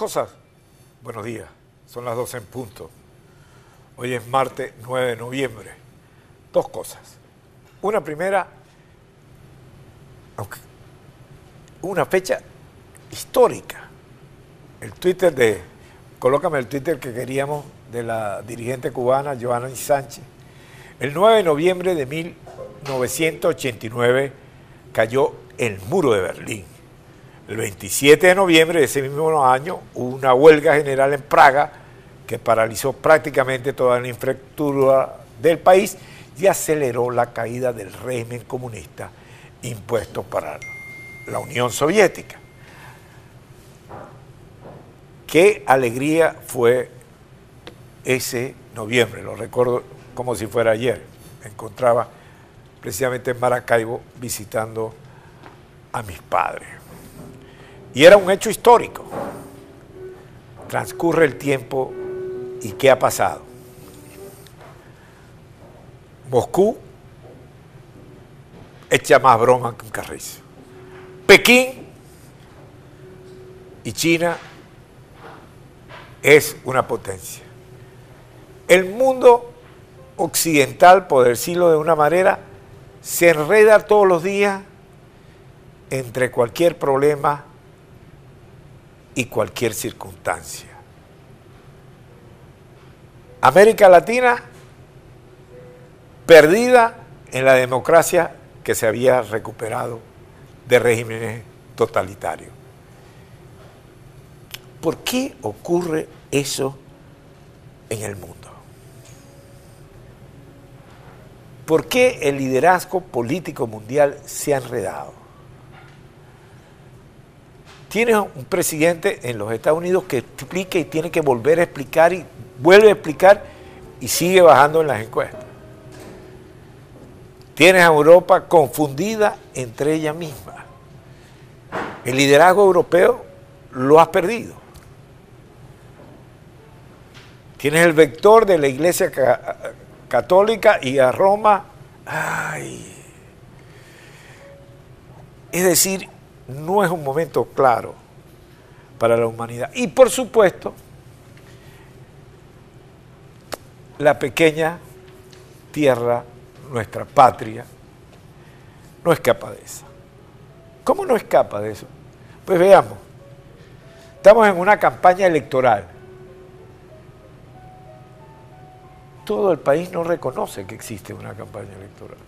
cosas. Buenos días, son las 12 en punto. Hoy es martes 9 de noviembre. Dos cosas. Una primera, aunque una fecha histórica. El Twitter de, colócame el Twitter que queríamos de la dirigente cubana Joana Sánchez. El 9 de noviembre de 1989 cayó el muro de Berlín. El 27 de noviembre de ese mismo año hubo una huelga general en Praga que paralizó prácticamente toda la infraestructura del país y aceleró la caída del régimen comunista impuesto para la Unión Soviética. Qué alegría fue ese noviembre, lo recuerdo como si fuera ayer. Me encontraba precisamente en Maracaibo visitando a mis padres. Y era un hecho histórico. Transcurre el tiempo y ¿qué ha pasado? Moscú echa más broma que un carrizo. Pekín y China es una potencia. El mundo occidental, por decirlo de una manera, se enreda todos los días entre cualquier problema y cualquier circunstancia. América Latina perdida en la democracia que se había recuperado de regímenes totalitarios. ¿Por qué ocurre eso en el mundo? ¿Por qué el liderazgo político mundial se ha enredado? Tienes un presidente en los Estados Unidos que explica y tiene que volver a explicar y vuelve a explicar y sigue bajando en las encuestas. Tienes a Europa confundida entre ella misma. El liderazgo europeo lo has perdido. Tienes el vector de la Iglesia Católica y a Roma. Ay. Es decir, no es un momento claro para la humanidad. Y por supuesto, la pequeña tierra, nuestra patria, no escapa de eso. ¿Cómo no escapa de eso? Pues veamos, estamos en una campaña electoral. Todo el país no reconoce que existe una campaña electoral.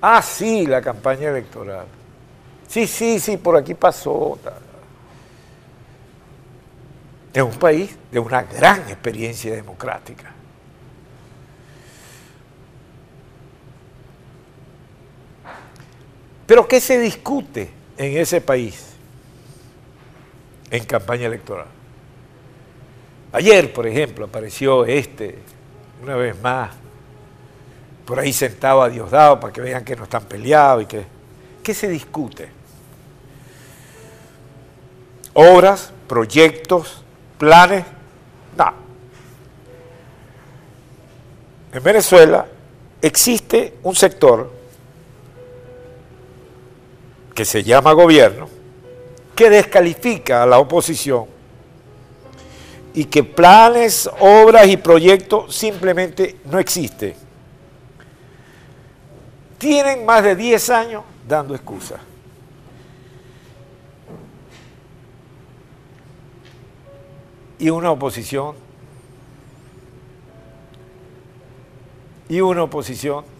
Ah, sí, la campaña electoral. Sí, sí, sí, por aquí pasó. Es un país de una gran experiencia democrática. Pero ¿qué se discute en ese país en campaña electoral? Ayer, por ejemplo, apareció este, una vez más, por ahí sentado a Diosdado para que vean que no están peleados y que... ¿Qué se discute? Obras, proyectos, planes, nada. En Venezuela existe un sector que se llama gobierno, que descalifica a la oposición y que planes, obras y proyectos simplemente no existen. Tienen más de 10 años dando excusas. Y una oposición. Y una oposición